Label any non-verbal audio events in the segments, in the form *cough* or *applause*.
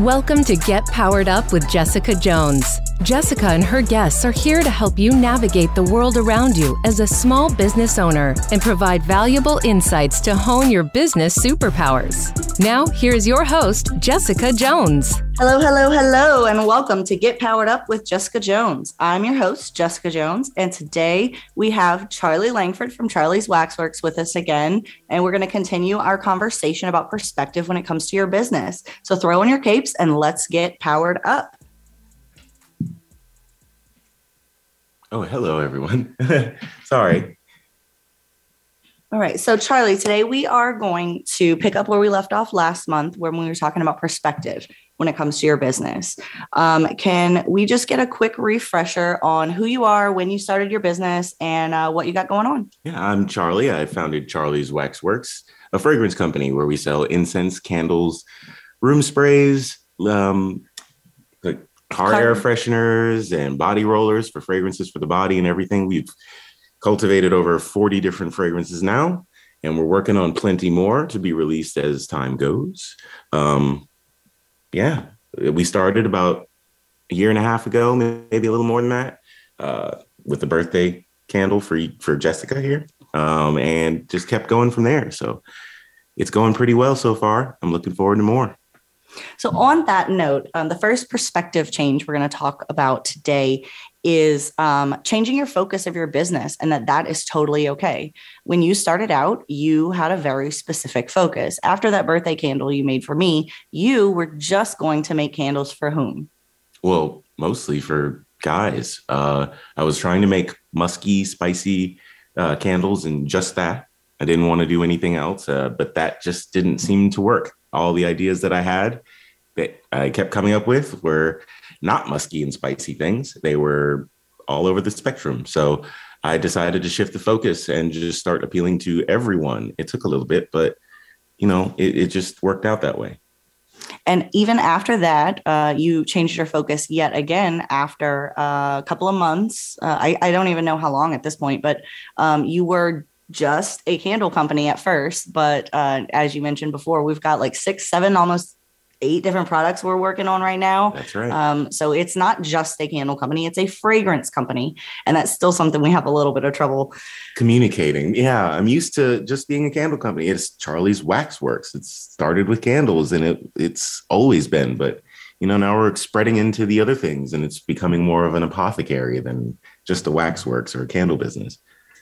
Welcome to Get Powered Up with Jessica Jones. Jessica and her guests are here to help you navigate the world around you as a small business owner and provide valuable insights to hone your business superpowers. Now, here's your host, Jessica Jones. Hello, hello, hello, and welcome to Get Powered Up with Jessica Jones. I'm your host, Jessica Jones, and today we have Charlie Langford from Charlie's Waxworks with us again, and we're going to continue our conversation about perspective when it comes to your business. So throw in your capes and let's get powered up. Oh, hello, everyone. *laughs* Sorry. All right. So, Charlie, today we are going to pick up where we left off last month when we were talking about perspective when it comes to your business. Um, can we just get a quick refresher on who you are, when you started your business, and uh, what you got going on? Yeah, I'm Charlie. I founded Charlie's Waxworks, a fragrance company where we sell incense, candles, room sprays, um, like car, car air fresheners and body rollers for fragrances for the body and everything. We've cultivated over 40 different fragrances now, and we're working on plenty more to be released as time goes. Um, yeah, we started about a year and a half ago, maybe a little more than that, uh, with the birthday candle for for Jessica here, um, and just kept going from there. So it's going pretty well so far. I'm looking forward to more. So, on that note, um, the first perspective change we're going to talk about today is um, changing your focus of your business and that that is totally okay. When you started out, you had a very specific focus. After that birthday candle you made for me, you were just going to make candles for whom? Well, mostly for guys. Uh, I was trying to make musky, spicy uh, candles and just that. I didn't want to do anything else, uh, but that just didn't seem to work all the ideas that I had that I kept coming up with were not musky and spicy things. They were all over the spectrum. So I decided to shift the focus and just start appealing to everyone. It took a little bit, but you know, it, it just worked out that way. And even after that, uh, you changed your focus yet again after uh, a couple of months. Uh, I, I, don't even know how long at this point, but um, you were just a candle company at first, but uh, as you mentioned before, we've got like six, seven, almost eight different products we're working on right now. That's right. Um, so it's not just a candle company; it's a fragrance company, and that's still something we have a little bit of trouble communicating. Yeah, I'm used to just being a candle company. It's Charlie's Waxworks. It started with candles, and it it's always been, but you know now we're spreading into the other things, and it's becoming more of an apothecary than just a waxworks or a candle business.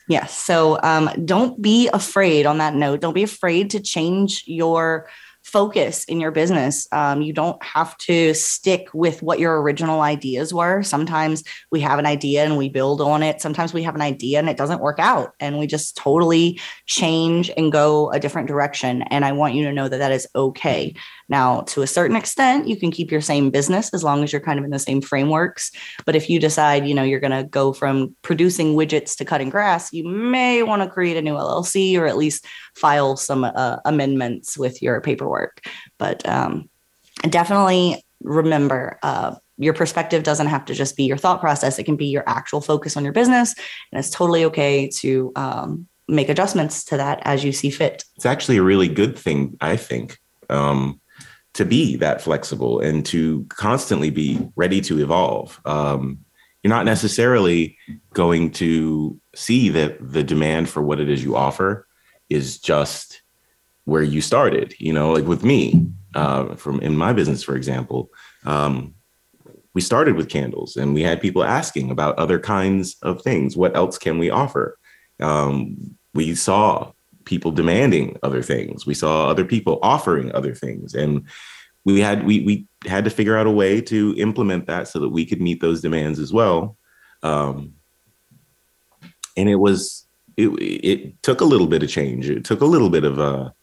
Yes. So um, don't be afraid on that note. Don't be afraid to change your focus in your business. Um, you don't have to stick with what your original ideas were. Sometimes we have an idea and we build on it. Sometimes we have an idea and it doesn't work out and we just totally change and go a different direction. And I want you to know that that is okay. Now, to a certain extent, you can keep your same business as long as you're kind of in the same frameworks. But if you decide, you know, you're going to go from producing widgets to cutting grass, you may want to create a new LLC or at least file some uh, amendments with your paperwork. But um, definitely remember, uh, your perspective doesn't have to just be your thought process. It can be your actual focus on your business. And it's totally okay to um, make adjustments to that as you see fit. It's actually a really good thing, I think. Um, to be that flexible and to constantly be ready to evolve. Um, you're not necessarily going to see that the demand for what it is you offer is just where you started. You know, like with me, uh, from in my business, for example, um, we started with candles and we had people asking about other kinds of things. What else can we offer? Um, we saw people demanding other things. We saw other people offering other things, and we had we we had to figure out a way to implement that so that we could meet those demands as well. Um, and it was it it took a little bit of change. It took a little bit of a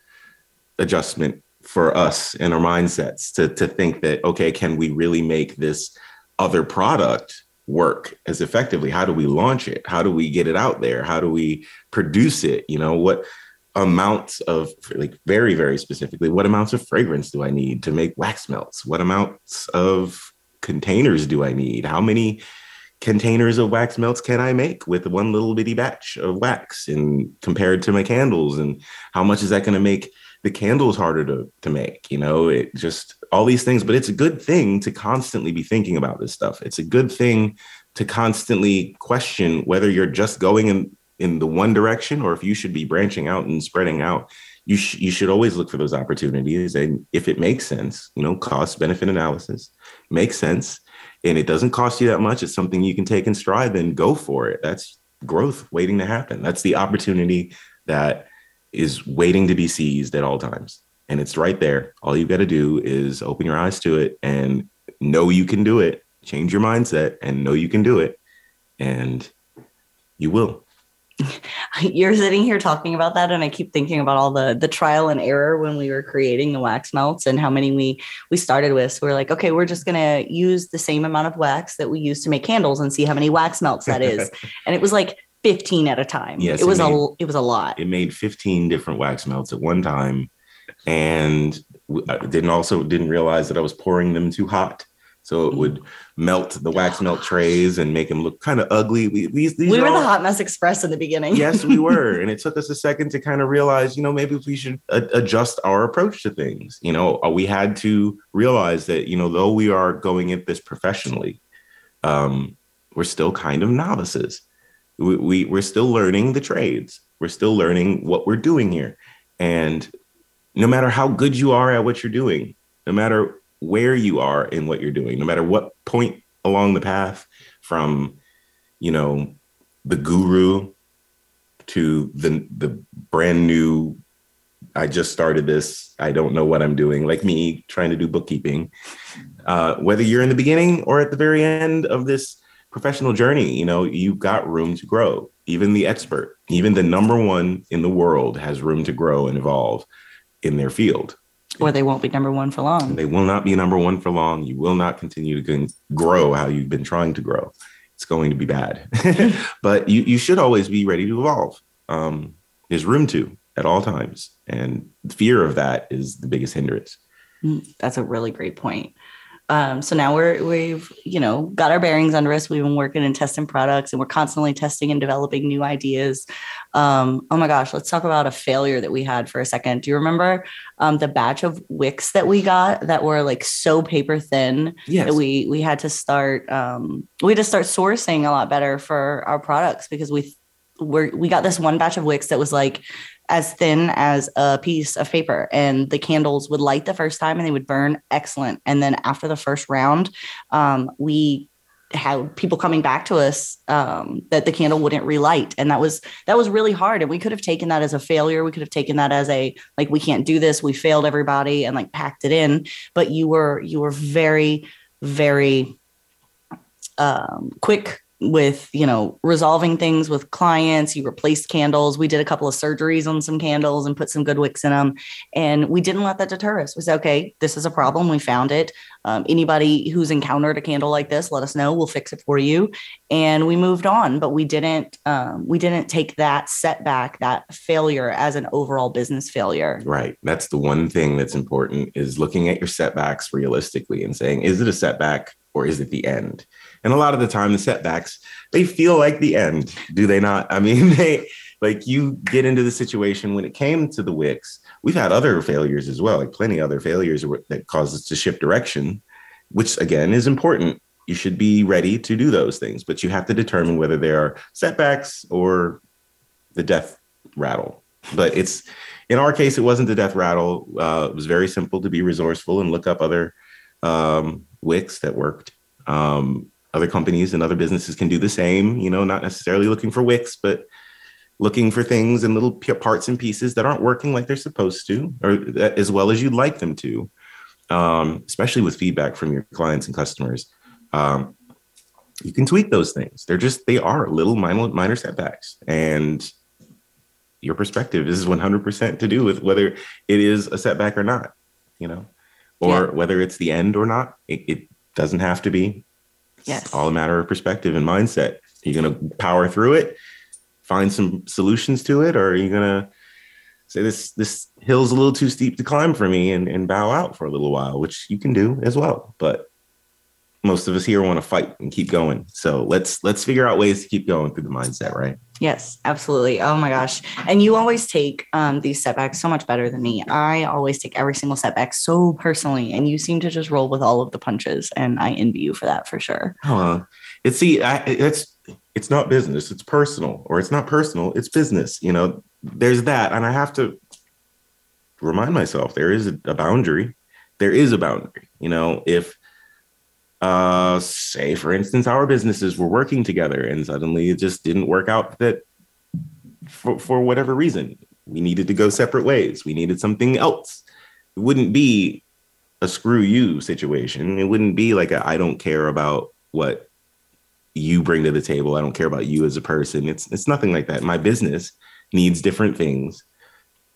adjustment for us and our mindsets to to think that okay, can we really make this other product work as effectively? How do we launch it? How do we get it out there? How do we produce it? You know what amounts of like very very specifically what amounts of fragrance do i need to make wax melts? What amounts of containers do i need? How many containers of wax melts can i make with one little bitty batch of wax and compared to my candles? And how much is that going to make the candle's harder to to make? You know it just all these things. But it's a good thing to constantly be thinking about this stuff. It's a good thing to constantly question whether you're just going in in the one direction or if you should be branching out and spreading out you sh- you should always look for those opportunities and if it makes sense you know cost benefit analysis makes sense and it doesn't cost you that much it's something you can take in stride then go for it that's growth waiting to happen that's the opportunity that is waiting to be seized at all times. And it's right there. All you've got to do is open your eyes to it and know you can do it, change your mindset and know you can do it. And you will. *laughs* You're sitting here talking about that, and I keep thinking about all the the trial and error when we were creating the wax melts and how many we we started with. So we're like, okay, we're just gonna use the same amount of wax that we use to make candles and see how many wax melts that is. *laughs* and it was like 15 at a time. Yes, it was it made, a it was a lot. It made 15 different wax melts at one time, and I didn't also didn't realize that I was pouring them too hot. So it would melt the wax melt trays and make them look kind of ugly. We, these, these we were all, the Hot Mess Express in the beginning. yes, we *laughs* were. And it took us a second to kind of realize, you know, maybe we should a- adjust our approach to things. You know, uh, we had to realize that, you know, though we are going at this professionally, um, we're still kind of novices we, we we're still learning the trades. We're still learning what we're doing here. And no matter how good you are at what you're doing, no matter where you are in what you're doing, no matter what point along the path from, you know, the guru to the the brand new I just started this. I don't know what I'm doing, like me trying to do bookkeeping. Uh, whether you're in the beginning or at the very end of this professional journey, you know, you've got room to grow. Even the expert, even the number one in the world has room to grow and evolve in their field. Or they won't be number one for long. They will not be number one for long. You will not continue to grow how you've been trying to grow. It's going to be bad. *laughs* but you, you should always be ready to evolve. Um, there's room to at all times. And fear of that is the biggest hindrance. Mm, that's a really great point. Um, so now we're we've you know got our bearings under us. We've been working and testing products, and we're constantly testing and developing new ideas. Um, oh my gosh, let's talk about a failure that we had for a second. Do you remember um, the batch of wicks that we got that were like so paper thin yes. that we we had to start um, we had to start sourcing a lot better for our products because we we we got this one batch of wicks that was like as thin as a piece of paper and the candles would light the first time and they would burn excellent and then after the first round um, we had people coming back to us um, that the candle wouldn't relight. And that was that was really hard. And we could have taken that as a failure. We could have taken that as a like we can't do this. We failed everybody and like packed it in. But you were you were very very um, quick with you know resolving things with clients. You replaced candles. We did a couple of surgeries on some candles and put some good wicks in them and we didn't let that deter us. We said okay this is a problem. We found it. Um, anybody who's encountered a candle like this let us know. We'll fix it for you. And we moved on. But we didn't um, we didn't take that setback that failure as an overall business failure. Right. That's the one thing that's important is looking at your setbacks realistically and saying is it a setback or is it the end and a lot of the time, the setbacks, they feel like the end, do they not? I mean, *laughs* they like you get into the situation when it came to the Wicks. We've had other failures as well, like plenty other failures that cause us to shift direction, which again is important. You should be ready to do those things, but you have to determine whether they are setbacks or the death rattle. But it's in our case, it wasn't the death rattle. Uh, it was very simple to be resourceful and look up other um, wicks that worked. Um, other companies and other businesses can do the same, you know, not necessarily looking for wicks, but looking for things and little parts and pieces that aren't working like they're supposed to, or as well as you'd like them to, um, especially with feedback from your clients and customers. Um, you can tweak those things. They're just, they are little minor, minor setbacks. And your perspective is 100% to do with whether it is a setback or not, you know, or yeah. whether it's the end or not. It, it doesn't have to be. Yes. All a matter of perspective and mindset. Are you going to power through it, find some solutions to it, or are you going to say this this hill's a little too steep to climb for me and, and bow out for a little while, which you can do as well. But most of us here want to fight and keep going. So let's let's figure out ways to keep going through the mindset, right? Yes, absolutely. Oh my gosh. And you always take um, these setbacks so much better than me. I always take every single setback so personally, and you seem to just roll with all of the punches. And I envy you for that for sure. Oh, it's see, I, it's it's not business, it's personal, or it's not personal, it's business. You know, there's that, and I have to remind myself there is a boundary. There is a boundary. You know, if uh, say for instance our businesses were working together and suddenly it just didn't work out that for, for whatever reason we needed to go separate ways. We needed something else. It wouldn't be a screw you situation. It wouldn't be like I don't care about what you bring to the table. I don't care about you as a person. It's it's nothing like that. My business needs different things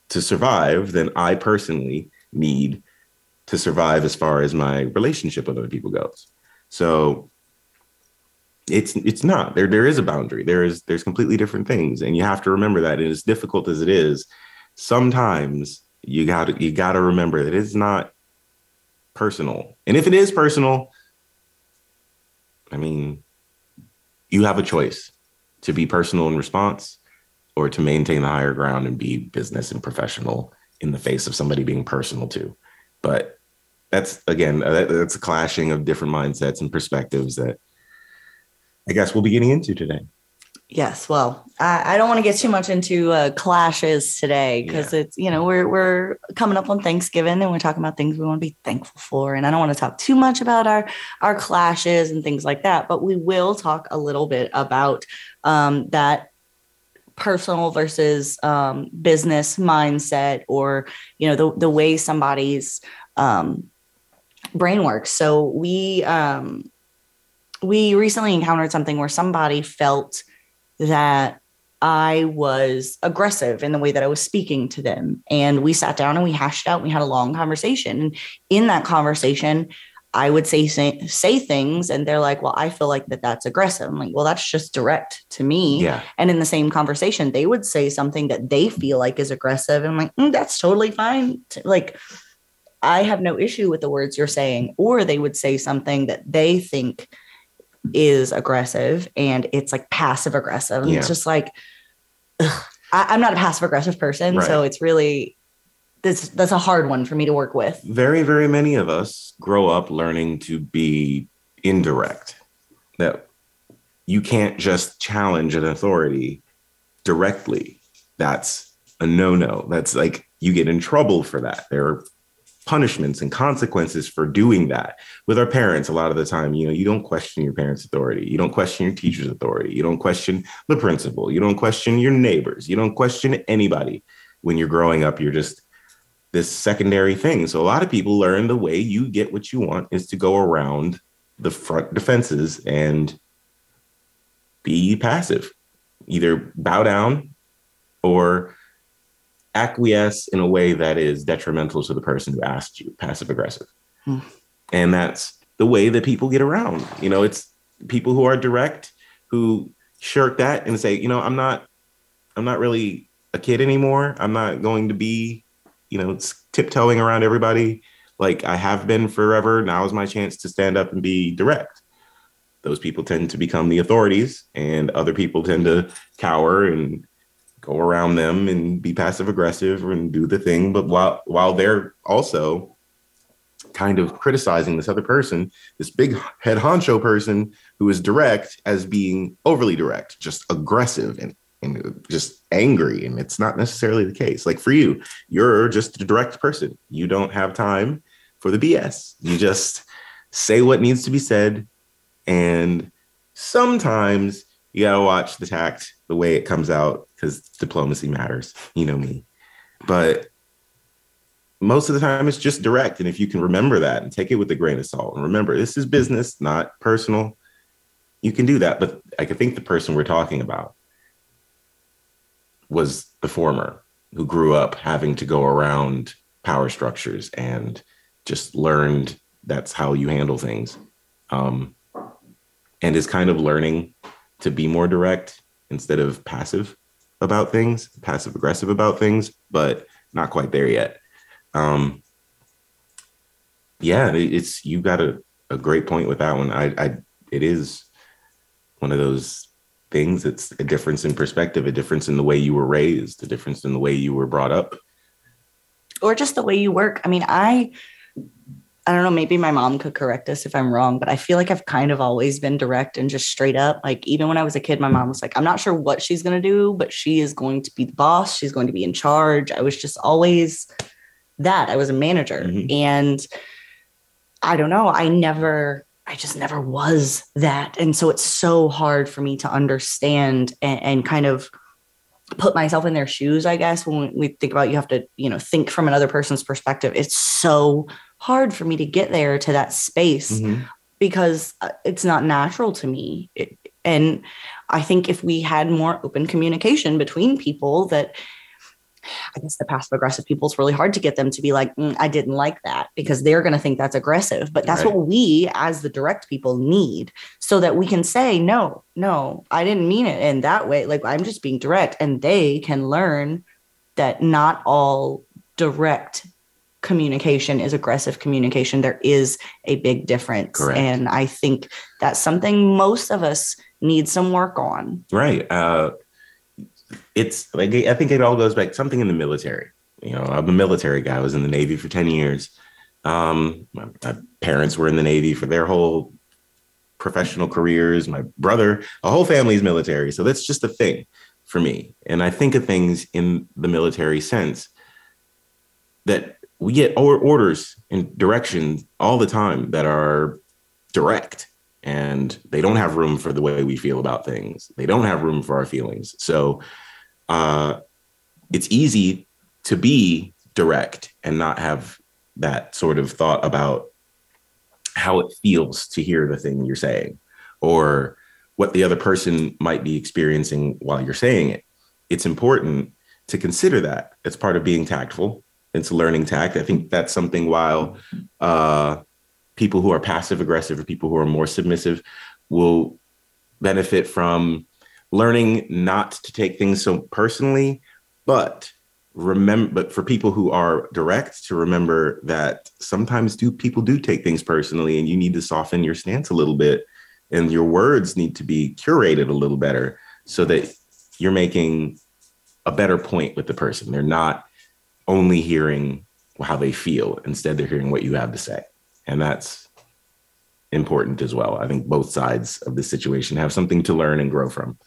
to survive than i personally need to survive as far as my relationship with other people goes so it's it's not there. There is a boundary. There is there's completely different things, and you have to remember that. And as difficult as it is, sometimes you got to you got to remember that it's not personal. And if it is personal, I mean, you have a choice to be personal in response or to maintain the higher ground and be business and professional in the face of somebody being personal too. But that's again uh, that's a clashing of different mindsets and perspectives that I guess we'll be getting into today. Yes, well, I, I don't want to get too much into uh, clashes today because yeah. it's you know we're we're coming up on Thanksgiving and we're talking about things we want to be thankful for, and I don't want to talk too much about our our clashes and things like that, but we will talk a little bit about um, that personal versus um, business mindset or you know the the way somebody's um, brain works. So we um, we recently encountered something where somebody felt that I was aggressive in the way that I was speaking to them. And we sat down and we hashed out, we had a long conversation. And in that conversation, I would say, say, say things and they're like, well, I feel like that that's aggressive. I'm like, well, that's just direct to me. Yeah. And in the same conversation, they would say something that they feel like is aggressive. And I'm like, mm, that's totally fine. Like I have no issue with the words you're saying. Or they would say something that they think is aggressive and it's like passive aggressive. And yeah. it's just like, ugh, I, am not a passive aggressive person. Right. So it's really, this, that's a hard one for me to work with. Very, very many of us grow up learning to be indirect, that you can't just challenge an authority directly. That's a no no. That's like you get in trouble for that. There are punishments and consequences for doing that with our parents a lot of the time. You know you don't question your parents authority. You don't question your teacher's authority. You don't question the principal. You don't question your neighbors. You don't question anybody. When you're growing up you're just this secondary thing. So a lot of people learn the way you get what you want is to go around the front defenses and be passive either bow down or acquiesce in a way that is detrimental to the person who asked you, passive aggressive. Hmm. And that's the way that people get around. You know, it's people who are direct who shirk that and say, you know, I'm not I'm not really a kid anymore. I'm not going to be, you know, tiptoeing around everybody like I have been forever. Now is my chance to stand up and be direct. Those people tend to become the authorities, and other people tend to cower and go around them and be passive aggressive and do the thing. But while while they're also kind of criticizing this other person, this big head honcho person who is direct as being overly direct, just aggressive and, and just angry. And it's not necessarily the case. Like for you, you're just a direct person. You don't have time for the BS. You just say what needs to be said. And sometimes you gotta watch the tact, the way it comes out, because diplomacy matters. You know me. But most of the time it's just direct. And if you can remember that and take it with a grain of salt and remember this is business, not personal, you can do that. But I think the person we're talking about was the former who grew up having to go around power structures and just learned that's how you handle things. Um, and is kind of learning to be more direct instead of passive about things, passive aggressive about things, but not quite there yet. Um, yeah, it's you got to a great point with that one. I, I it is one of those things. It's a difference in perspective, a difference in the way you were raised, a difference in the way you were brought up, or just the way you work. I mean, I I don't know, maybe my mom could correct us if I'm wrong, but I feel like I've kind of always been direct and just straight up. Like, even when I was a kid, my mom was like, I'm not sure what she's going to do, but she is going to be the boss. She's going to be in charge. I was just always that. I was a manager. Mm-hmm. And I don't know, I never, I just never was that. And so it's so hard for me to understand and, and kind of put myself in their shoes, I guess, when we think about you have to, you know, think from another person's perspective. It's so hard for me to get there to that space mm-hmm. because uh, it's not natural to me. It, and I think if we had more open communication between people that I guess the passive aggressive people, it's really hard to get them to be like, mm, I didn't like that because they're going to think that's aggressive. But that's right. what we, as the direct people, need so that we can say, no, no, I didn't mean it in that way. Like, I'm just being direct. And they can learn that not all direct communication is aggressive communication. There is a big difference. Correct. And I think that's something most of us need some work on. Right. Uh, it's like, I think it all goes back something in the military. You know, I'm a military guy. I was in the Navy for 10 years. Um, my, my parents were in the Navy for their whole professional careers. My brother, a whole family's military. So that's just a thing for me. And I think of things in the military sense that we get orders and directions all the time that are direct and they don't have room for the way we feel about things. They don't have room for our feelings. So uh, it's easy to be direct and not have that sort of thought about how it feels to hear the thing you're saying or what the other person might be experiencing while you're saying it. It's important to consider that as part of being tactful it's learning tact. I think that's something while uh, people who are passive aggressive or people who are more submissive will benefit from learning not to take things so personally, but remember but for people who are direct to remember that sometimes do people do take things personally and you need to soften your stance a little bit and your words need to be curated a little better so that you're making a better point with the person they're not only hearing how they feel. Instead, they're hearing what you have to say. And that's important as well. I think both sides of the situation have something to learn and grow from.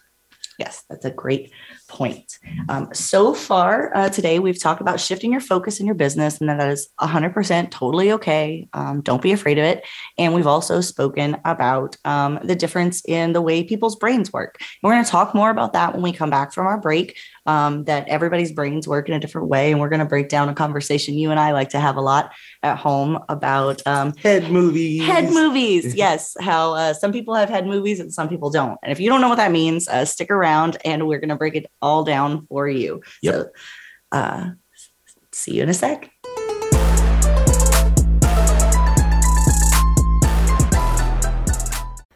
Yes, that's a great point. Um, so far uh, today, we've talked about shifting your focus in your business, and that is 100% totally okay. Um, don't be afraid of it. And we've also spoken about um, the difference in the way people's brains work. And we're going to talk more about that when we come back from our break. Um, that everybody's brains work in a different way, and we're going to break down a conversation you and I like to have a lot at home about um, head movies. Head movies, yes. How uh, some people have head movies and some people don't. And if you don't know what that means, uh, stick around, and we're going to break it all down for you. Yep. So, uh, see you in a sec.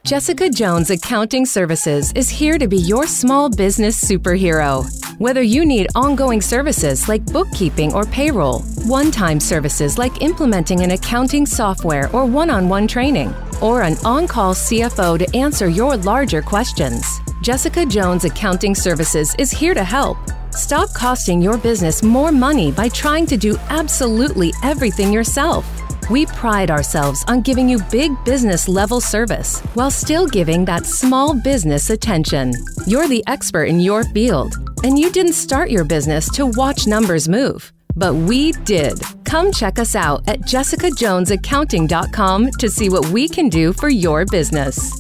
Jessica Jones Accounting Services is here to be your small business superhero. Whether you need ongoing services like bookkeeping or payroll, one time services like implementing an accounting software or one on one training, or an on call CFO to answer your larger questions. Jessica Jones Accounting Services is here to help. Stop costing your business more money by trying to do absolutely everything yourself. We pride ourselves on giving you big business level service while still giving that small business attention. You're the expert in your field, and you didn't start your business to watch numbers move. But we did. Come check us out at jessicajonesaccounting.com to see what we can do for your business.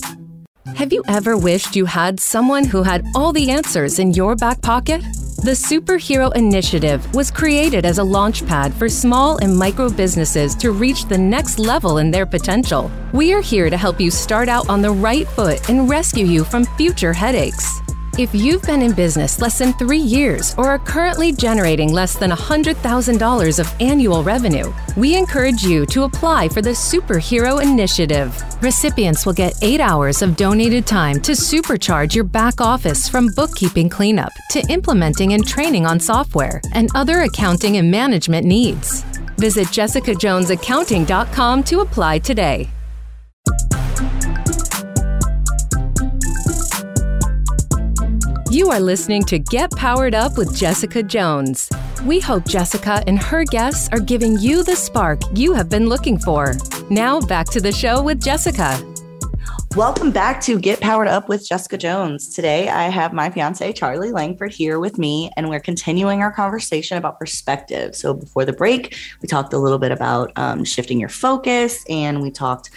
Have you ever wished you had someone who had all the answers in your back pocket? The Superhero Initiative was created as a launchpad for small and micro businesses to reach the next level in their potential. We are here to help you start out on the right foot and rescue you from future headaches. If you've been in business less than three years or are currently generating less than $100,000 of annual revenue, we encourage you to apply for the Superhero Initiative. Recipients will get eight hours of donated time to supercharge your back office from bookkeeping cleanup to implementing and training on software and other accounting and management needs. Visit jessicajonesaccounting.com to apply today. You are listening to Get Powered Up with Jessica Jones. We hope Jessica and her guests are giving you the spark you have been looking for. Now, back to the show with Jessica. Welcome back to Get Powered Up with Jessica Jones. Today, I have my fiance, Charlie Langford, here with me, and we're continuing our conversation about perspective. So, before the break, we talked a little bit about um, shifting your focus, and we talked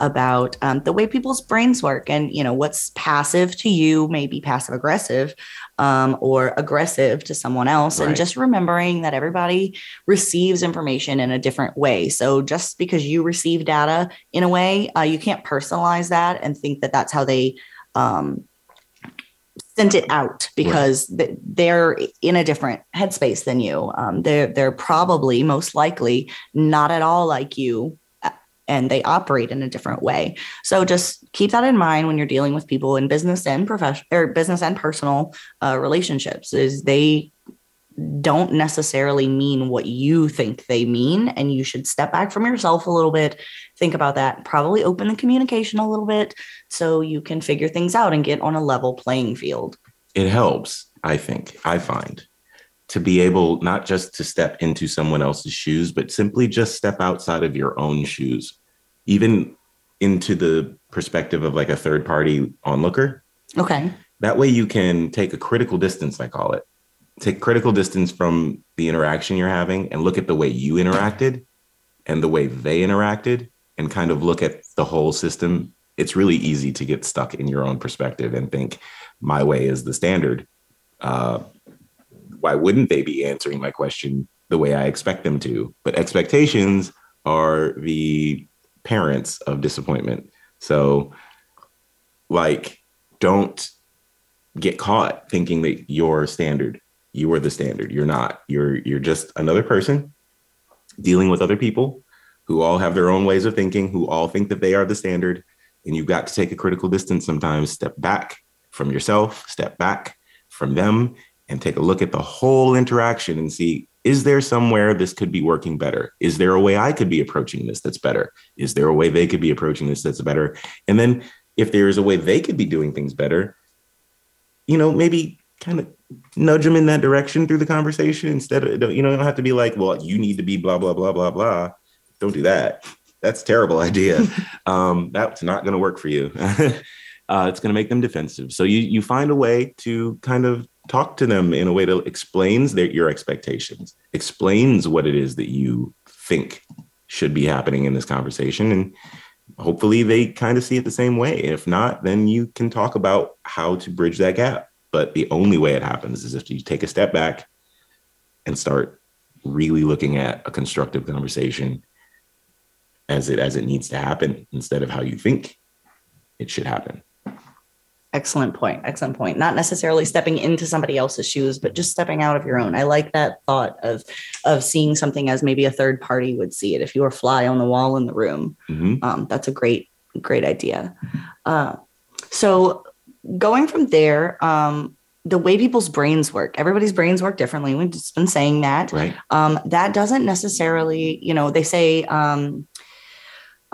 about um, the way people's brains work and you know what's passive to you may be passive aggressive um, or aggressive to someone else right. and just remembering that everybody receives information in a different way so just because you receive data in a way uh, you can't personalize that and think that that's how they um, sent it out because right. they're in a different headspace than you. Um, they're they're probably most likely not at all like you and they operate in a different way. So just keep that in mind when you're dealing with people in business and professional or business and personal uh, relationships is they don't necessarily mean what you think they mean and you should step back from yourself a little bit think about that probably open the communication a little bit so you can figure things out and get on a level playing field it helps i think i find to be able not just to step into someone else's shoes, but simply just step outside of your own shoes, even into the perspective of like a third party onlooker. Okay. That way you can take a critical distance, I call it. Take critical distance from the interaction you're having and look at the way you interacted and the way they interacted and kind of look at the whole system. It's really easy to get stuck in your own perspective and think my way is the standard. Uh, why wouldn't they be answering my question the way I expect them to? But expectations are the parents of disappointment. So, like, don't get caught thinking that you're standard. You are the standard. You're not. You're you're just another person dealing with other people who all have their own ways of thinking, who all think that they are the standard. And you've got to take a critical distance sometimes, step back from yourself, step back from them, and take a look at the whole interaction and see is there somewhere this could be working better? Is there a way I could be approaching this that's better? Is there a way they could be approaching this that's better? And then if there is a way they could be doing things better, you know, maybe kind of nudge them in that direction through the conversation instead of, you know, you don't have to be like, well, you need to be blah, blah, blah, blah, blah. Don't do that. That's terrible idea. *laughs* um, that's not going to work for you. *laughs* uh, it's going to make them defensive. So you, you find a way to kind of talk to them in a way that explains their, your expectations, explains what it is that you think should be happening in this conversation. And hopefully they kind of see it the same way. If not, then you can talk about how to bridge that gap. But the only way it happens is if you take a step back and start really looking at a constructive conversation as it as it needs to happen instead of how you think it should happen. Excellent point. Excellent point. Not necessarily stepping into somebody else's shoes, but just stepping out of your own. I like that thought of of seeing something as maybe a third party would see it. If you were fly on the wall in the room, mm-hmm. um, that's a great great idea. Uh, so going from there, um, the way people's brains work, everybody's brains work differently. We've just been saying that. Right. Um, that doesn't necessarily, you know, they say um,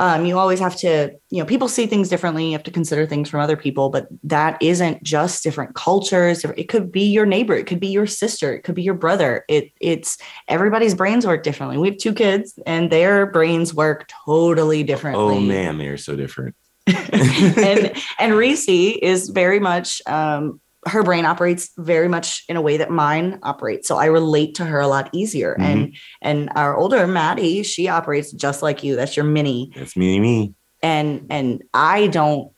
um, you always have to, you know, people see things differently. You have to consider things from other people, but that isn't just different cultures. It could be your neighbor, it could be your sister, it could be your brother. It it's everybody's brains work differently. We have two kids, and their brains work totally differently. Oh man, they are so different. *laughs* and *laughs* and Reese is very much um, her brain operates very much in a way that mine operates. So i relate to her a lot easier. Mm-hmm. and and our older maddie she operates just like you. That's your mini. That's me me. And and i don't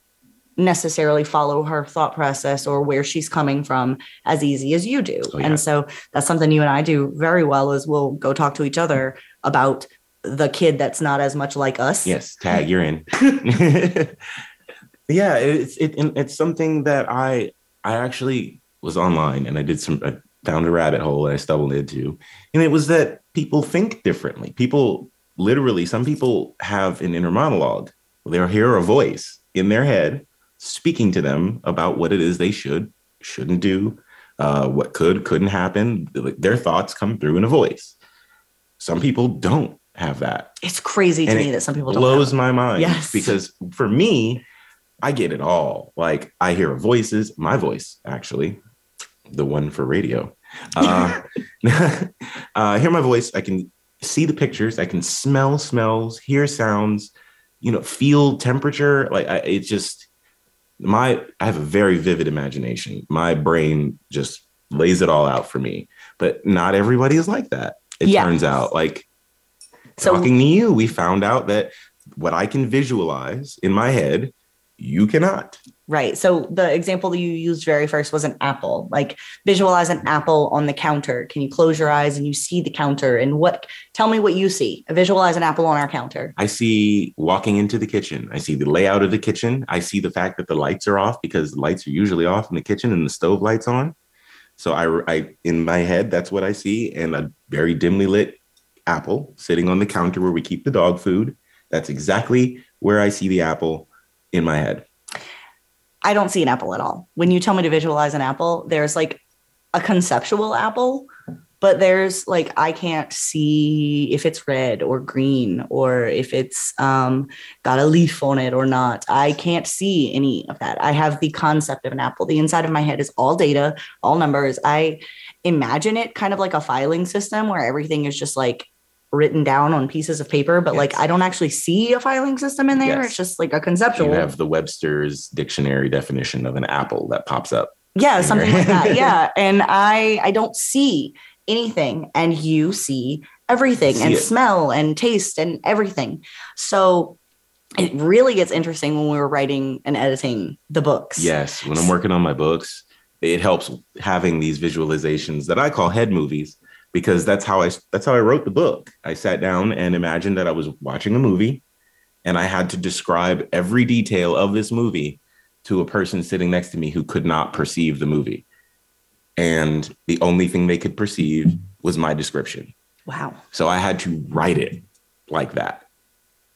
necessarily follow her thought process or where she's coming from as easy as you do. Oh, yeah. and so that's something you and i do very well is we'll go talk to each other about the kid that's not as much like us. Yes tag you're in. *laughs* *laughs* Yeah it's it, it's something that i I actually was online and I did some, I found a rabbit hole and I stumbled into, and it was that people think differently. People literally, some people have an inner monologue. They'll hear a voice in their head speaking to them about what it is they should, shouldn't do, uh, what could, couldn't happen. Their thoughts come through in a voice. Some people don't have that. It's crazy to and me that some people don't. It blows my mind. Yes. Because for me, I get it all. Like I hear voices, my voice actually. the one for radio. Uh, *laughs* uh, hear my voice. I can see the pictures. I can smell smells, hear sounds, you know, feel temperature. Like I, it's just my. I have a very vivid imagination. My brain just lays it all out for me. But not everybody is like that. It yeah. turns out. Like so, talking to you, we found out that what I can visualize in my head, you cannot. Right. So the example that you used very first was an apple. Like visualize an apple on the counter. Can you close your eyes and you see the counter? And what tell me what you see. Visualize an apple on our counter. I see walking into the kitchen. I see the layout of the kitchen. I see the fact that the lights are off because the lights are usually off in the kitchen and the stove lights on. So I, I in my head, that's what I see. And a very dimly lit apple sitting on the counter where we keep the dog food. That's exactly where I see the apple in my head. I don't see an apple at all. When you tell me to visualize an apple, there's like a conceptual apple, but there's like I can't see if it's red or green or if it's um, got a leaf on it or not. I can't see any of that. I have the concept of an apple. The inside of my head is all data, all numbers. I imagine it kind of like a filing system where everything is just like written down on pieces of paper, but yes. like I don't actually see a filing system in there. Yes. It's just like a conceptual. You have the Webster's dictionary definition of an apple that pops up. Yeah, something like that. Yeah. *laughs* And I I don't see anything and you see everything see and it. smell and taste and everything. So it really gets interesting when we were writing and editing the books. Yes, when I'm working on my books, it helps having these visualizations that I call head movies because that's how I that's how I wrote the book. I sat down and imagined that I was watching a movie and I had to describe every detail of this movie to a person sitting next to me who could not perceive the movie. And the only thing they could perceive was my description. Wow. So I had to write it like that.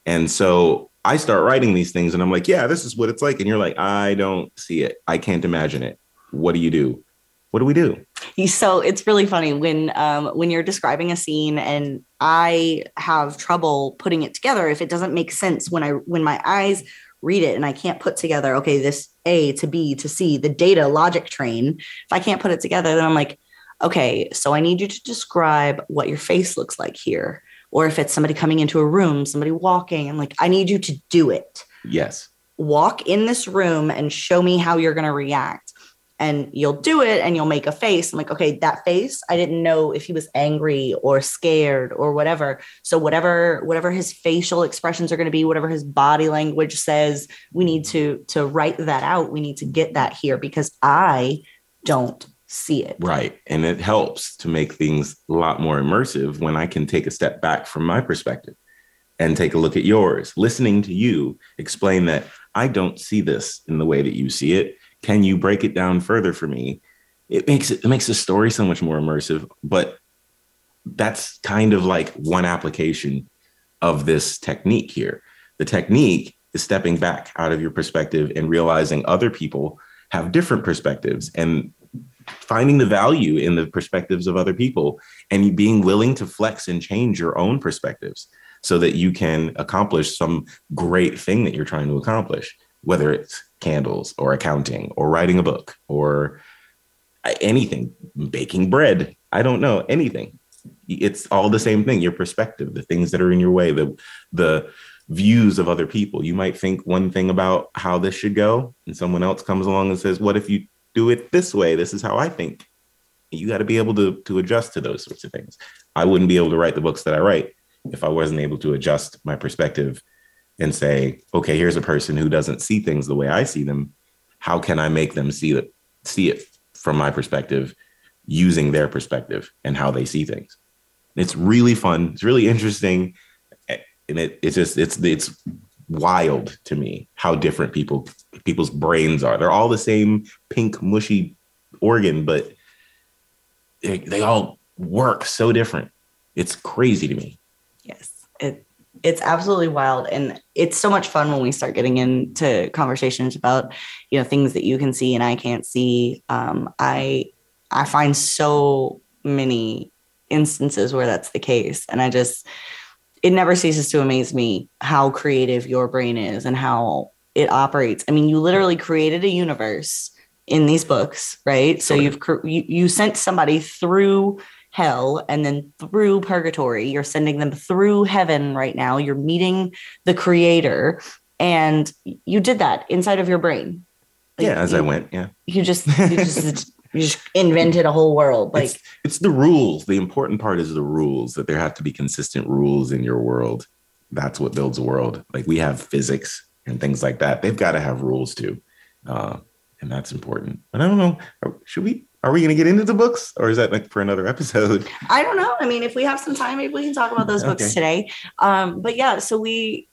And so I start writing these things and I'm like, yeah, this is what it's like. And you're like, I don't see it. I can't imagine it. What do you do? What do we do? So it's really funny when um, when you're describing a scene and I have trouble putting it together if it doesn't make sense when I when my eyes read it and I can't put together okay this A to B to C the data logic train if I can't put it together then I'm like okay so I need you to describe what your face looks like here. Or if it's somebody coming into a room somebody walking I'm like I need you to do it. Yes. Walk in this room and show me how you're going to react and you'll do it and you'll make a face. I'm like, okay, that face, I didn't know if he was angry or scared or whatever. So whatever, whatever his facial expressions are going to be, whatever his body language says, we need to to write that out. We need to get that here because I don't see it. Right. And it helps to make things a lot more immersive when I can take a step back from my perspective and take a look at yours. Listening to you explain that I don't see this in the way that you see it can you break it down further for me? It makes it, it makes the story so much more immersive. But that's kind of like one application of this technique here. The technique is stepping back out of your perspective and realizing other people have different perspectives and finding the value in the perspectives of other people and being willing to flex and change your own perspectives so that you can accomplish some great thing that you're trying to accomplish, whether it's candles or accounting or writing a book or anything, baking bread. I don't know anything. It's all the same thing. Your perspective, the things that are in your way, the the views of other people. You might think one thing about how this should go, and someone else comes along and says, "What if you do it this way? This is how I think." You got to be able to to adjust to those sorts of things. I wouldn't be able to write the books that I write if I wasn't able to adjust my perspective and say, okay, here's a person who doesn't see things the way I see them. How can I make them see it, see it from my perspective, using their perspective and how they see things? It's really fun. It's really interesting, and it it's just it's it's wild to me how different people people's brains are. They're all the same pink mushy organ, but they, they all work so different. It's crazy to me. It's absolutely wild. And it's so much fun when we start getting into conversations about you know things that you can see and i can't see. Um, i i find so many instances where that's the case. And i just it never ceases to amaze me how creative your brain is and how it operates. I mean you literally created a universe in these books, right? So you've you, you sent somebody through hell and then through purgatory. You're sending them through heaven right now. You're meeting the creator and you did that inside of your brain. Like, yeah, as you, I went. Yeah. You just you just *laughs* you just invented a whole world. Like it's, it's the rules. The important part is the rules that there have to be consistent rules in your world. That's what builds a world. Like we have physics and things like that. They've got to have rules too. Uh, and that's important. But I don't know. Should we? Are we going to get into the books, or is that like for another episode? I don't know. I mean, if we have some time, maybe we can talk about those books today. Um, but yeah, so we,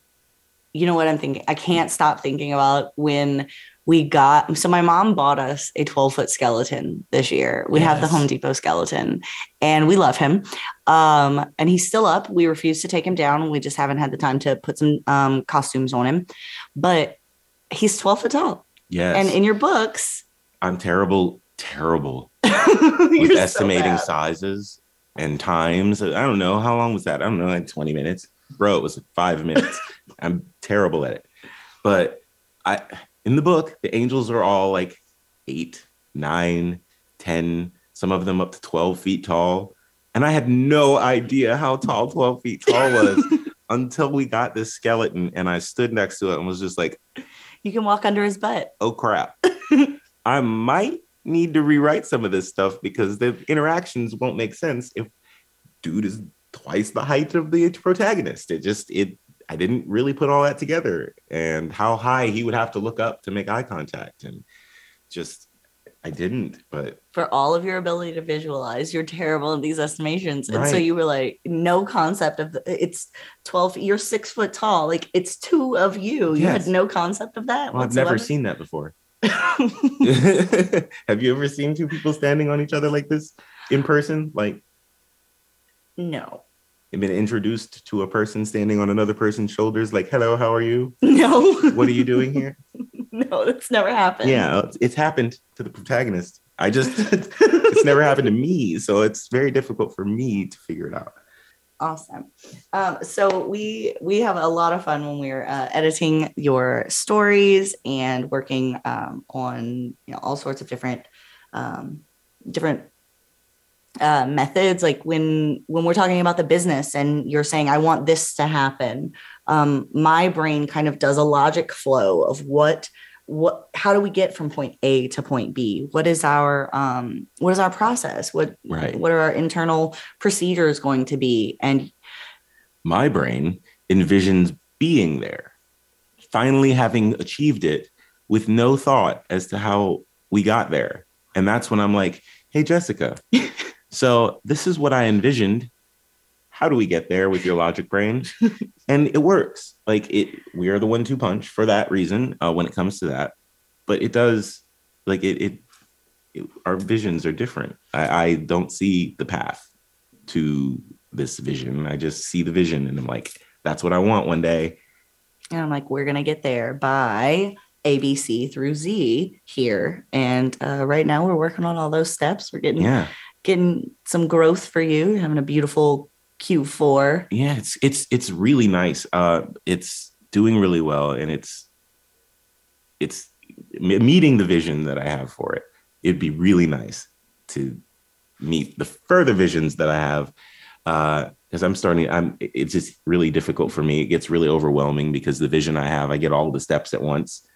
you know what I'm thinking? I can't stop thinking about when we got. So my mom bought us a 12 foot skeleton this year. We have the Home Depot skeleton, and we love him. Um, and he's still up. We refuse to take him down. We just haven't had the time to put some um, costumes on him, but he's 12 foot tall. Yes. And in your books, I'm terrible, terrible *laughs* with estimating bad. sizes and times. I don't know how long was that. I don't know, like 20 minutes. Bro, it was five *laughs* minutes. I'm terrible at it. But I in the book, the angels are all like eight, nine, ten. some of them up to 12 feet tall. And I had no idea how tall 12 feet tall was *laughs* until we got this skeleton and I stood next to it and was just like, You can walk under his butt. oh crap. I might need to rewrite some of this stuff because the interactions won't make sense if dude is twice the height of the protagonist. It just it I didn't really put all that together and how high he would have to look up to make eye contact and just I didn't, but for all of your ability to visualize, you're terrible in these estimations. And so you were like, no concept of the, it's 12, you're six foot tall. Like it's two of you. You Yes. had no concept of that. well, I've never seen that before. *laughs* Have you ever seen two people standing on each other like this in person? Like no, I've been introduced to a person standing on another person's shoulders, like, hello, how are you? *laughs* no, What are you doing here? *laughs* no, that's never happened. yeah, it's happened to the protagonist. I just, it's never happened to me. So it's very difficult for me to figure it out. Awesome. Um, so we we have a lot of fun when we're uh, editing your stories and working um, on you know all sorts of different um, different uh, methods. Like when when we're talking about the business and you're saying I want this to happen, um, my brain kind of does a logic flow of what what how do we get from point A to point B? What is our um, what is our process? What Right. what are our internal procedures going to be? And My brain envisions being there, finally having achieved it with no thought as to how we got there. And that's when I'm like, hey, Jessica, *laughs* so this is what I envisioned. How do we get there with your logic brain? *laughs* and it works. Like it, we are the one two punch for that reason uh, when it comes to that. But it does, like it, it, it our visions are different. I, I don't see the path to this vision. I just see the vision, and I'm like, that's what I want one day. And I'm like, we're gonna get there by A, B, C through Z here. And uh, right now we're working on all those steps. We're getting Yeah, getting some growth for you. Having a beautiful Q4. yeah. It's it's it's really nice. Uh, it's doing really well, and it's it's me- meeting the vision that I have for it. It'd be really nice to meet the further visions that I have. Uh, because I'm starting, I'm. It's just really difficult for me. It gets really overwhelming because the vision I have, I get all the steps at once.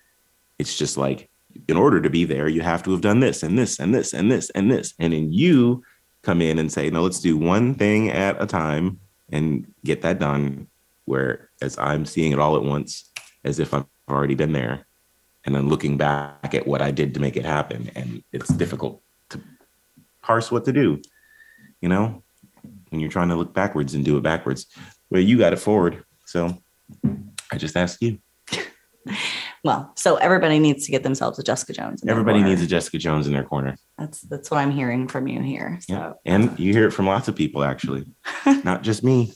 It's just like, in order to be there, you have to have done this and this and this and this and this, and then you come in and say, no, let's do one thing at a time and get that done. Whereas I'm seeing it all at once, as if I've already been there, and then looking back at what I did to make it happen, and it's difficult to parse what to do. You know, when you're trying to look backwards and do it backwards, well, you got it forward. So I just ask you. *laughs* Well, so everybody needs to get themselves a Jessica Jones. Everybody needs a Jessica Jones in their corner. That's that's what I'm hearing from you here. So Yeah. And you hear it from lots of people, actually, *laughs* not just me.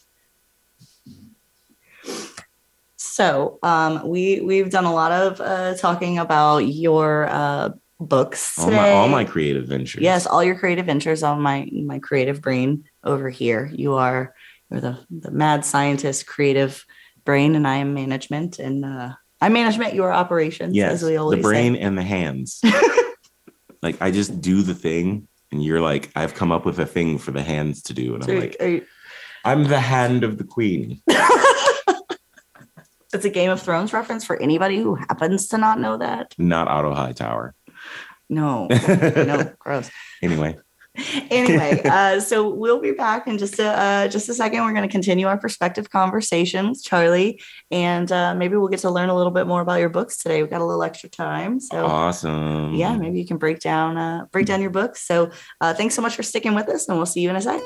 So um, we we've done a lot of uh, talking about your uh, books All my, all my creative ventures. yes, all your creative ventures on my my creative brain over here. You are you're the the mad scientist, creative brain, and I am management, and uh, I management your operations, Yes. as we The brain say. and the hands. *laughs* Like I just do the thing, and you're like, I've come up with a thing for the hands to do, and I'm like, you- I'm the hand of the queen. *laughs* it's a Game of Thrones reference for anybody who happens to not know that. Not Otto Hightower. No, *laughs* no, gross. Anyway, *laughs* anyway, uh, so we'll be back in just a uh, just a second. We're going to continue our perspective conversation with Charlie, and uh, maybe we'll get to learn a little bit more about your books today. We've got a little extra time, so awesome. yeah, maybe you can break down uh, break down your books. So uh, thanks so much for sticking with us, and we'll see you in a sec.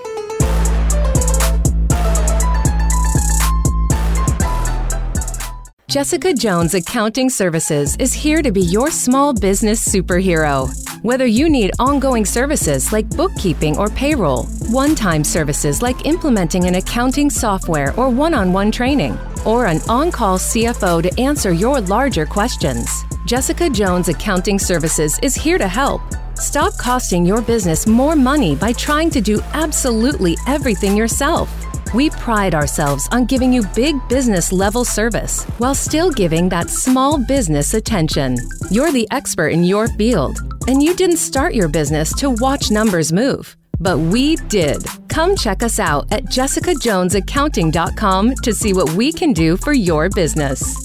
Jessica Jones Accounting Services is here to be your small business superhero. Whether you need ongoing services like bookkeeping or payroll, one time services like implementing an accounting software or one on one training, or an on call CFO to answer your larger questions, Jessica Jones Accounting Services is here to help. Stop costing your business more money by trying to do absolutely everything yourself. We pride ourselves on giving you big business level service while still giving that small business attention. You're the expert in your field, and you didn't start your business to watch numbers move. But we did. Come check us out at jessicajonesaccounting.com to see what we can do for your business.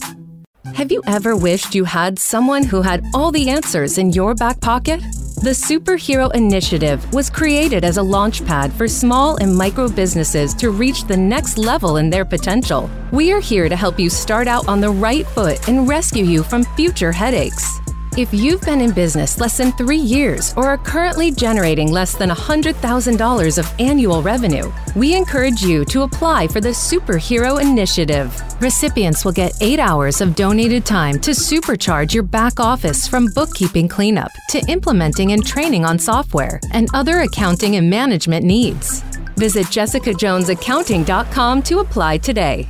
Have you ever wished you had someone who had all the answers in your back pocket? The Superhero Initiative was created as a launchpad for small and micro businesses to reach the next level in their potential. We are here to help you start out on the right foot and rescue you from future headaches. If you've been in business less than three years or are currently generating less than $100,000 of annual revenue, we encourage you to apply for the Superhero Initiative. Recipients will get eight hours of donated time to supercharge your back office from bookkeeping cleanup to implementing and training on software and other accounting and management needs. Visit jessicajonesaccounting.com to apply today.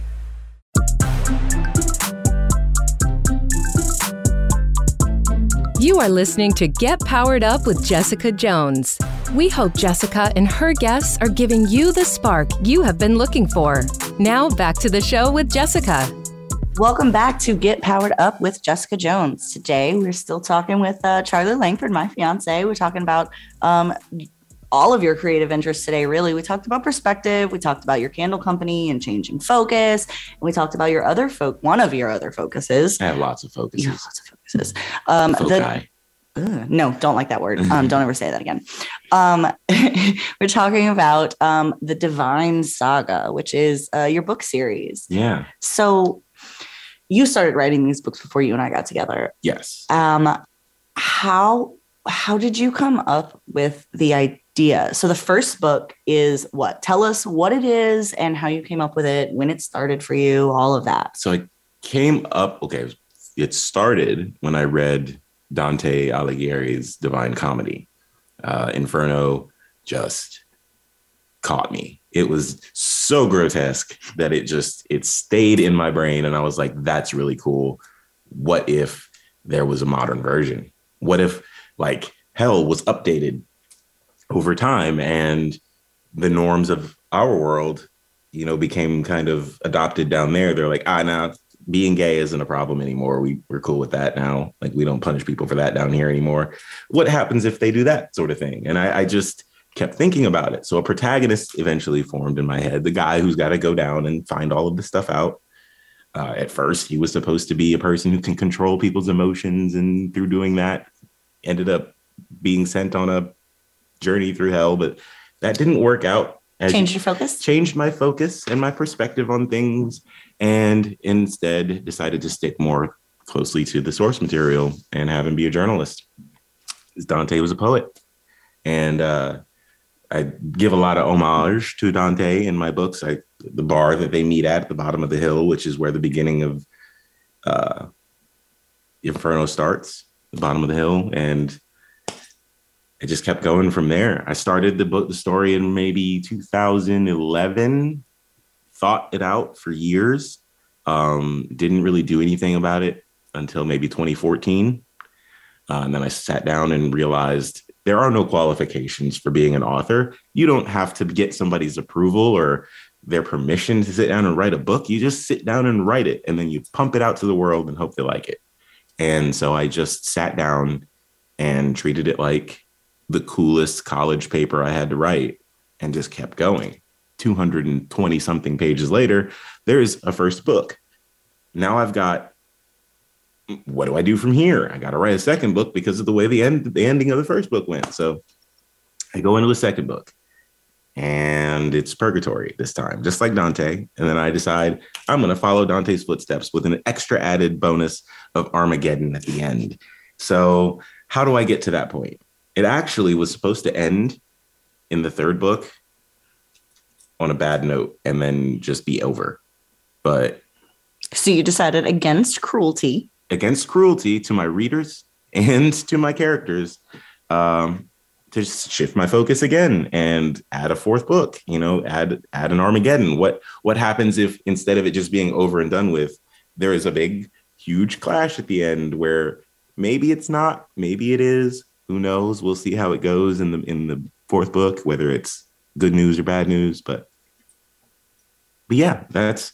You are listening to Get Powered Up with Jessica Jones. We hope Jessica and her guests are giving you the spark you have been looking for. Now, back to the show with Jessica. Welcome back to Get Powered Up with Jessica Jones. Today, we're still talking with uh, Charlie Langford, my fiance. We're talking about um, all of your creative interests today, really. We talked about perspective, we talked about your candle company and changing focus, and we talked about your other folk, one of your other focuses. I have lots of focuses. You have lots of focuses. Um, the, Ugh, no, don't like that word. *laughs* Um, don't ever say that again. Um, *laughs* we're talking about um, the Divine Saga, which is uh, your book series. yeah. So you started writing these books before you and I got together. Yes. Um, how how did you come up with the idea? So the first book is what? Tell us what it is and how you came up with it, when it started for you, all of that. So I came up, okay, it started when I read Dante Alighieri's Divine Comedy. Uh, Inferno just caught me. It was so grotesque that it just it stayed in my brain and I was like that's really cool. What if there was a modern version? What if like hell was updated over time and the norms of our world, you know, became kind of adopted down there. They're like, ah, now being gay isn't a problem anymore. We we're cool with that now. Like we don't punish people for that down here anymore. What happens if they do that sort of thing? And I, I just kept thinking about it. So a protagonist eventually formed in my head, the guy who's got to go down and find all of this stuff out. Uh, at first, he was supposed to be a person who can control people's emotions, and through doing that, ended up being sent on a journey through hell. But that didn't work out. As Change your focus. changed my focus and my perspective on things and instead decided to stick more closely to the source material and have him be a journalist. Dante was a poet. And uh, I give a lot of homage to Dante in my books. I, the bar that they meet at, at the bottom of the hill, which is where the beginning of uh, Inferno starts, the bottom of the hill. And it just kept going from there. I started the book, the story in maybe 2011, thought it out for years. Um, didn't really do anything about it until maybe 2014. Uh, and then I sat down and realized there are no qualifications for being an author. You don't have to get somebody's approval or their permission to sit down and write a book. You just sit down and write it, and then you pump it out to the world and hope they like it. And so I just sat down and treated it like the coolest college paper I had to write and just kept going. 220 something pages later, there's a first book. Now I've got what do I do from here? I got to write a second book because of the way the end the ending of the first book went. So I go into the second book and it's purgatory this time, just like Dante. And then I decide I'm going to follow Dante's footsteps with an extra added bonus of Armageddon at the end. So, how do I get to that point? It actually was supposed to end in the third book on a bad note and then just be over. But so you decided against cruelty. Against cruelty to my readers and to my characters. Um, to shift my focus again and add a fourth book you know add add an armageddon what what happens if instead of it just being over and done with there is a big huge clash at the end where maybe it's not maybe it is who knows we'll see how it goes in the in the fourth book whether it's good news or bad news but but yeah that's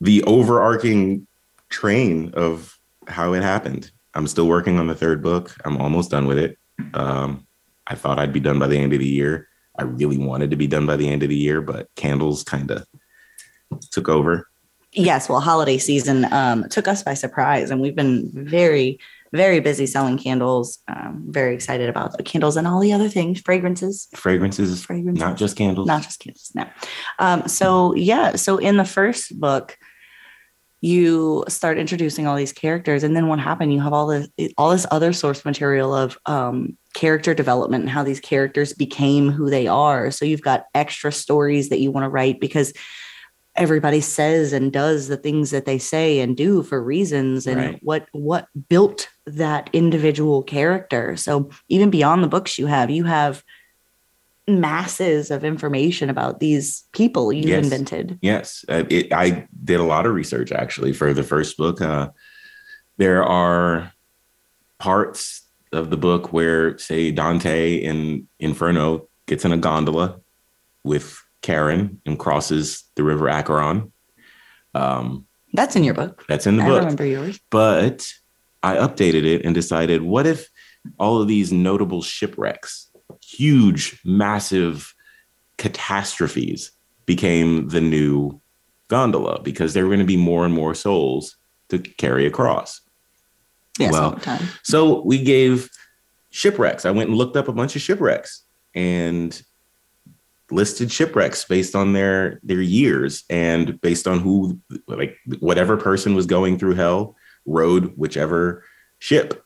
the overarching train of how it happened. I'm still working on the third book. I'm almost done with it. Um, I thought I'd be done by the end of the year. I really wanted to be done by the end of the year, but candles kind of took over. Yes, well, holiday season um, took us by surprise, and we've been very, very busy selling candles. Um, very excited about the candles and all the other things, fragrances, fragrances, fragrances, not just candles, not just candles. No. Um, so yeah, so in the first book, you start introducing all these characters and then what happened you have all this all this other source material of um, character development and how these characters became who they are so you've got extra stories that you want to write because everybody says and does the things that they say and do for reasons and right. what what built that individual character so even beyond the books you have you have masses of information about these people you've yes. invented. Yes, uh, it, I did a lot of research actually for the first book. Uh, there are parts of the book where, say, Dante in Inferno gets in a gondola with Charon and crosses the river Acheron. Um, that's in your book. That's in the I book. I remember yours. But I updated it and decided, what if all of these notable shipwrecks huge, massive catastrophes became the new gondola because there were going to be more and more souls to carry across. Yes, well, so we gave shipwrecks. I went and looked up a bunch of shipwrecks and listed shipwrecks based on their their years and based on who like whatever person was going through hell rode whichever ship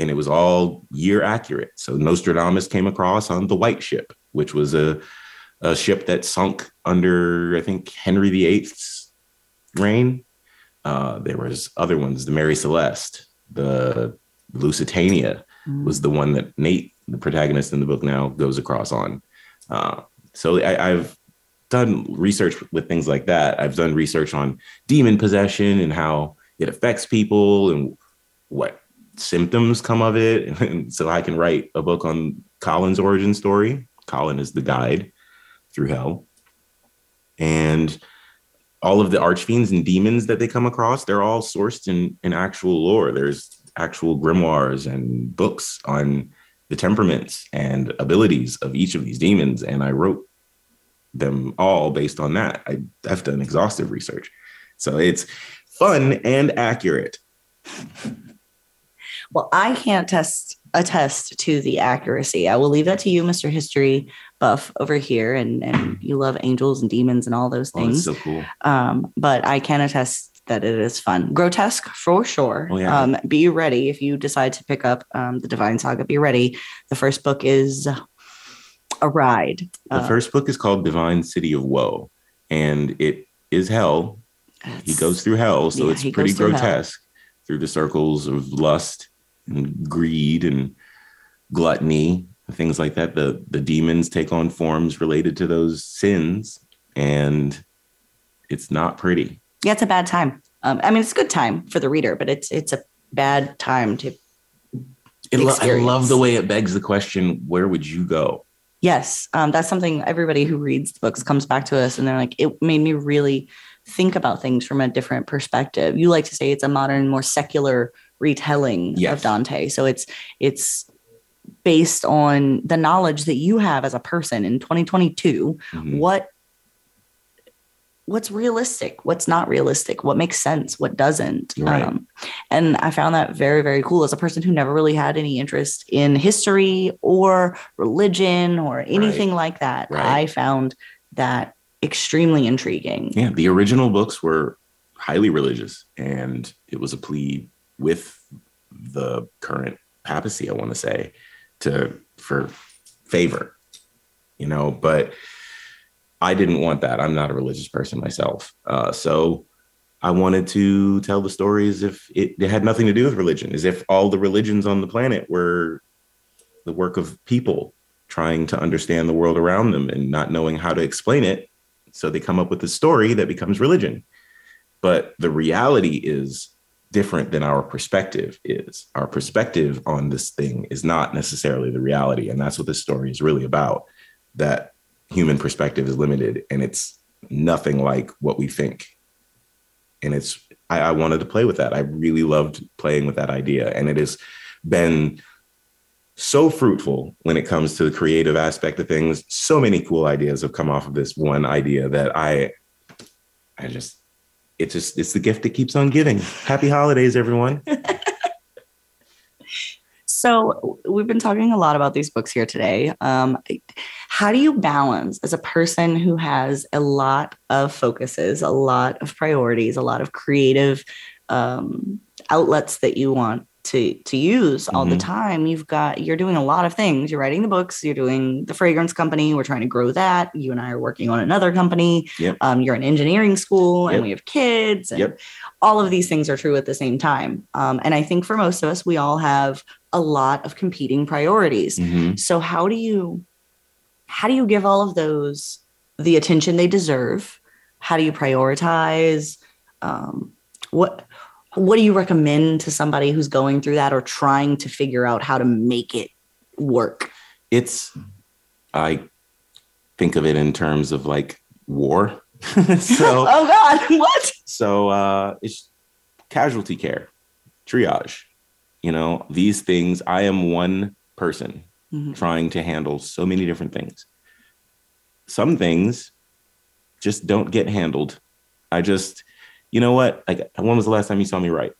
and it was all year accurate. So Nostradamus came across on the White Ship, which was a, a ship that sunk under, I think, Henry VIII's reign. Uh, there was other ones, the Mary Celeste, the Lusitania mm. was the one that Nate, the protagonist in the book now, goes across on. Uh, so I, I've done research with things like that. I've done research on demon possession and how it affects people and what symptoms come of it. *laughs* And so I can write a book on Colin's origin story. Colin is the guide through hell. And all of the archfiends and demons that they come across, they're all sourced in, in actual lore. There's actual grimoires and books on the temperaments and abilities of each of these demons. And I wrote them all based on that. I, I've done exhaustive research. So it's fun and accurate. Well, I can't test attest to the accuracy. I will leave that to you, Mr. History buff over here, and and you love angels and demons and all those oh, things. Oh, so cool. Um, but I can attest that it is fun, grotesque for sure. Oh, yeah. Um, be ready if you decide to pick up um, the Divine Saga. Be ready. The first book is a ride. The uh, first book is called Divine City of Woe, and it is hell. He goes through hell, so yeah, it's pretty grotesque through the circles of lust and greed and gluttony things like that. The the demons take on forms related to those sins and it's not pretty. Yeah it's a bad time. Um, i mean it's a good time for the reader but it's it's a bad time to lo- i love the way it begs the question where would you go yes um, that's something everybody who reads the books comes back to us and they're like it made me really think about things from a different perspective you like to say it's a modern more secular retelling Yes. of Dante. So it's it's based on the knowledge that you have as a person in 2022 Mhm. what what's realistic what's not realistic what makes sense what doesn't Um, Right. and i found that very very cool as a person who never really had any interest in history or religion or anything like that Right. i found that extremely intriguing Yeah, the original books were highly religious, and it was a plea with the current papacy, I want to say, to for favor, you know. But I didn't want that. I'm not a religious person myself, uh, so I wanted to tell the story as if it, it had nothing to do with religion, as if all the religions on the planet were the work of people trying to understand the world around them and not knowing how to explain it so they come up with a story that becomes religion. But the reality is different than our perspective is. Our perspective on this thing is not necessarily the reality. And that's what this story is really about. That human perspective is limited and it's nothing like what we think. And it's, I, I wanted to play with that. I really loved playing with that idea. And it has been so fruitful when it comes to the creative aspect of things. So many cool ideas have come off of this one idea that I, I just, it's just, it's the gift that keeps on giving. Happy holidays, everyone. *laughs* So we've been talking a lot about these books here today. Um, how do you balance as a person who has a lot of focuses, a lot of priorities, a lot of creative um, outlets that you want to to use all the Mhm. time? You've got you're doing a lot of things. You're writing the books. You're doing the fragrance company. We're trying to grow that. You and I are working on another company. Yep. Um, you're in engineering school, and Yep. we have kids. And Yep. all of these things are true at the same time. Um, and I think for most of us, we all have a lot of competing priorities. Mhm. So how do you how do you give all of those the attention they deserve? How do you prioritize? Um, what what do you recommend to somebody who's going through that or trying to figure out how to make it work? It's, I think of it in terms of like war. *laughs* so, *laughs* oh God, *laughs* what? So uh, it's casualty care, triage. You know, these things, I am one person Mhm. trying to handle so many different things. Some things just don't get handled. I just, you know what? Like, when was the last time you saw me write?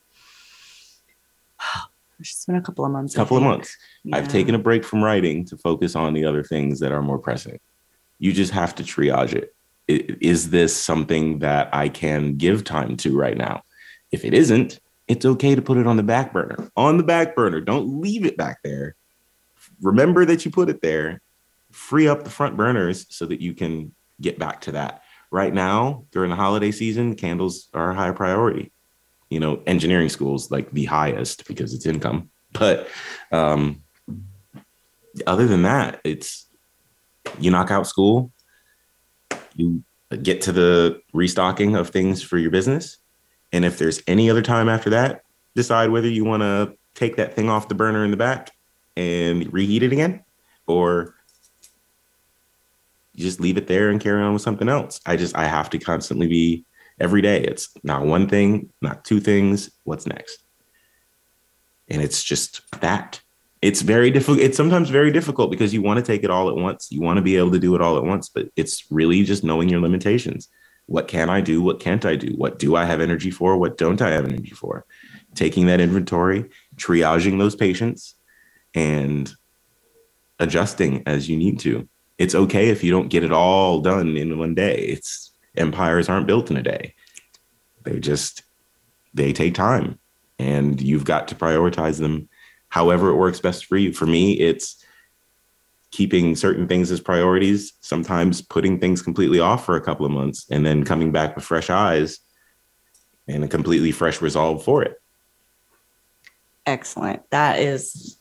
*sighs* It's been a couple of months. A couple of months. I've taken a break from writing to focus on the other things that are more pressing. You just have to triage it. Is this something that I can give time to right now? If it isn't, it's okay to put it on the back burner. On the back burner. Don't leave it back there. Remember that you put it there. Free up the front burners so that you can get back to that. Right now, during the holiday season, candles are a high priority. You know, engineering schools like the highest because it's income. But um, other than that, it's you knock out school, you get to the restocking of things for your business. And if there's any other time after that, decide whether you want to take that thing off the burner in the back and reheat it again or you just leave it there and carry on with something else. I just, I have to constantly be every day. It's not one thing, not two things. What's next? And it's just that it's very difficult. It's sometimes very difficult because you want to take it all at once. You want to be able to do it all at once, but it's really just knowing your limitations. What can I do? What can't I do? What do I have energy for? What don't I have energy for? Taking that inventory, triaging those patients, and adjusting as you need to. It's okay if you don't get it all done in one day. It's empires aren't built in a day. They just they take time and you've got to prioritize them however it works best for you. For me, it's keeping certain things as priorities, sometimes putting things completely off for a couple of months and then coming back with fresh eyes and a completely fresh resolve for it. Excellent. That is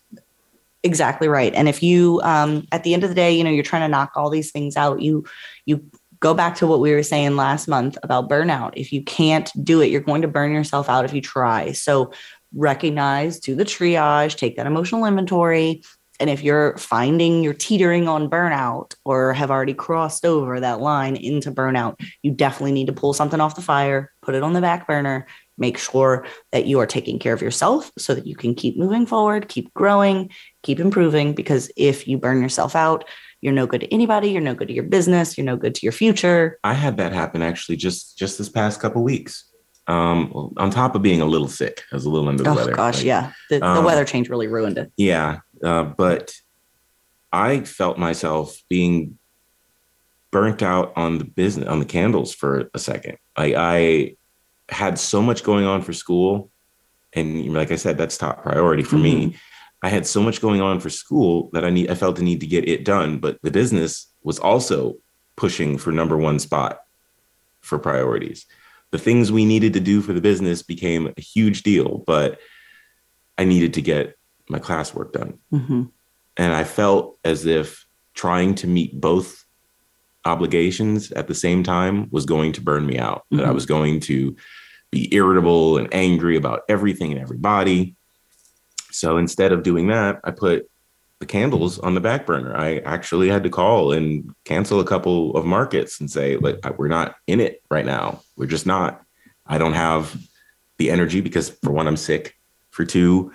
exactly right. And if you, um, at the end of the day, you know, you're trying to knock all these things out, you, you go back to what we were saying last month about burnout. If you can't do it, you're going to burn yourself out if you try. So recognize, do the triage, take that emotional inventory, and if you're finding you're teetering on burnout or have already crossed over that line into burnout, you definitely need to pull something off the fire, put it on the back burner, make sure that you are taking care of yourself so that you can keep moving forward, keep growing, keep improving. Because if you burn yourself out, you're no good to anybody. You're no good to your business. You're no good to your future. I had that happen actually just just this past couple weeks. Um, on top of being a little sick, I was a little under the oh, weather. gosh, Like, yeah. The, um, the weather change really ruined it. Yeah, uh, but I felt myself being burnt out on the business on the candles for a second. Like I had so much going on for school, and like I said, that's top priority for me. I had so much going on for school that I need I felt the need to get it done, but the business was also pushing for number one spot for priorities. The things we needed to do for the business became a huge deal, but I needed to get my classwork done. hmm And I felt as if trying to meet both obligations at the same time was going to burn me out, that I Mhm. was going to be irritable and angry about everything and everybody. So instead of doing that, I put the candles on the back burner. I actually had to call and cancel a couple of markets and say, like, we're not in it right now. We're just not. I don't have the energy because, for one, I'm sick. For two,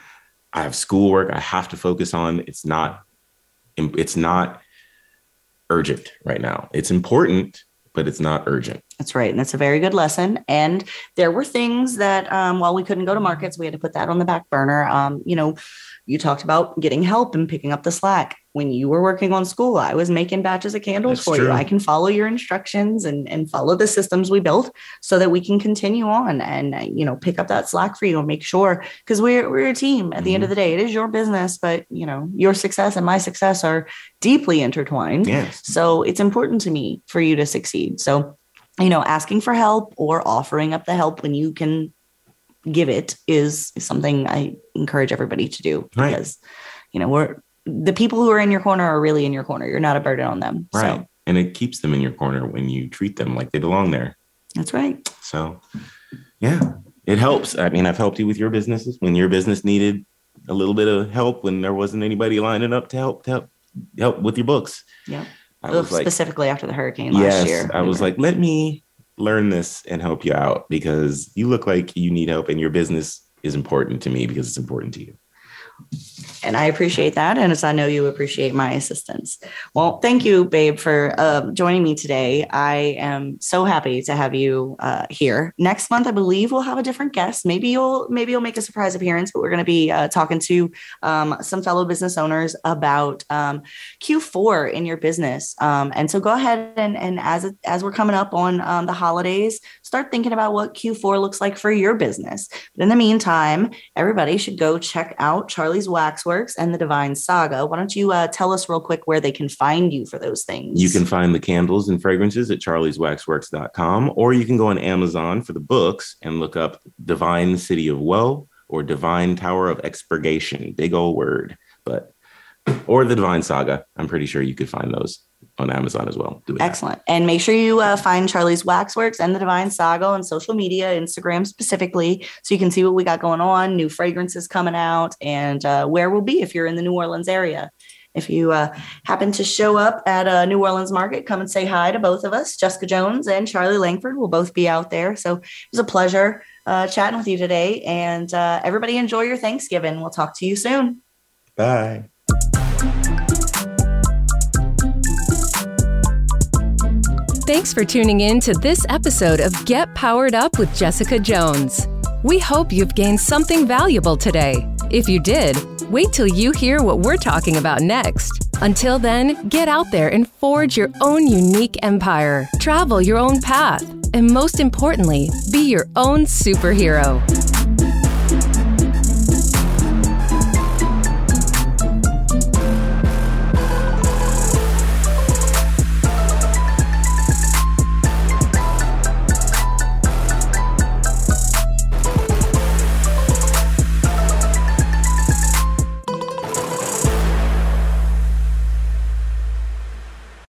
I have schoolwork I have to focus on. It's not it's not urgent right now. It's important, but it's not urgent. That's right. And that's a very good lesson. And there were things that, um, while we couldn't go to markets, we had to put that on the back burner. Um, you know, you talked about getting help and picking up the slack. When you were working on school, I was making batches of candles That's for true. you. I can follow your instructions and, and follow the systems we built so that we can continue on and, you know, pick up that slack for you and make sure, because we're, we're a team at the end Mhm. of the day. It is your business, but, you know, your success and my success are deeply intertwined. Yes. So it's important to me for you to succeed. So, you know, asking for help or offering up the help when you can give it is, something I encourage everybody to do Right. because, you know, we're the people who are in your corner are really in your corner. You're not a burden on them. Right. So And it keeps them in your corner when you treat them like they belong there. that's right. So, yeah, it helps. I mean, I've helped you with your businesses when your business needed a little bit of help when there wasn't anybody lining up to help to help, help with your books. Yeah. I was like, Specifically after the hurricane last yes, year. I was like, let me learn this and help you out because you look like you need help and your business is important to me because it's important to you. And I appreciate that. And as I know you appreciate my assistance. Well, thank you, babe, for uh, joining me today. I am so happy to have you uh, here. Next month, I believe we'll have a different guest. Maybe you'll maybe you'll make a surprise appearance, but we're going to be uh, talking to um, some fellow business owners about um, Q4 in your business. Um, and so go ahead and and as as we're coming up on um, the holidays, start thinking about what Q4 looks like for your business. But in the meantime, everybody should go check out Charlie's Waxworks and the Divine Saga. Why don't you uh, tell us real quick where they can find you for those things? You can find the candles and fragrances at charlieswaxworks.com, or you can go on Amazon for the books and look up Divine City of Woe or Divine Tower of Expurgation. Big old word, but or the Divine Saga. I'm pretty sure you could find those on Amazon as well. Do that. Excellent. And make sure you uh, find Charlie's Waxworks and the Divine Saga on social media, Instagram specifically, so you can see what we got going on, new fragrances coming out, and uh, where we'll be if you're in the New Orleans area. If you uh, happen to show up at a New Orleans market, come and say hi to both of us. Jessica Jones and Charlie Langford will both be out there. So it was a pleasure uh, chatting with you today. And uh, everybody enjoy your Thanksgiving. We'll talk to you soon. Bye. Thanks for tuning in to this episode of Get Powered Up with Jessica Jones. We hope you've gained something valuable today. If you did, wait till you hear what we're talking about next. Until then, get out there and forge your own unique empire, travel your own path, and most importantly, be your own superhero.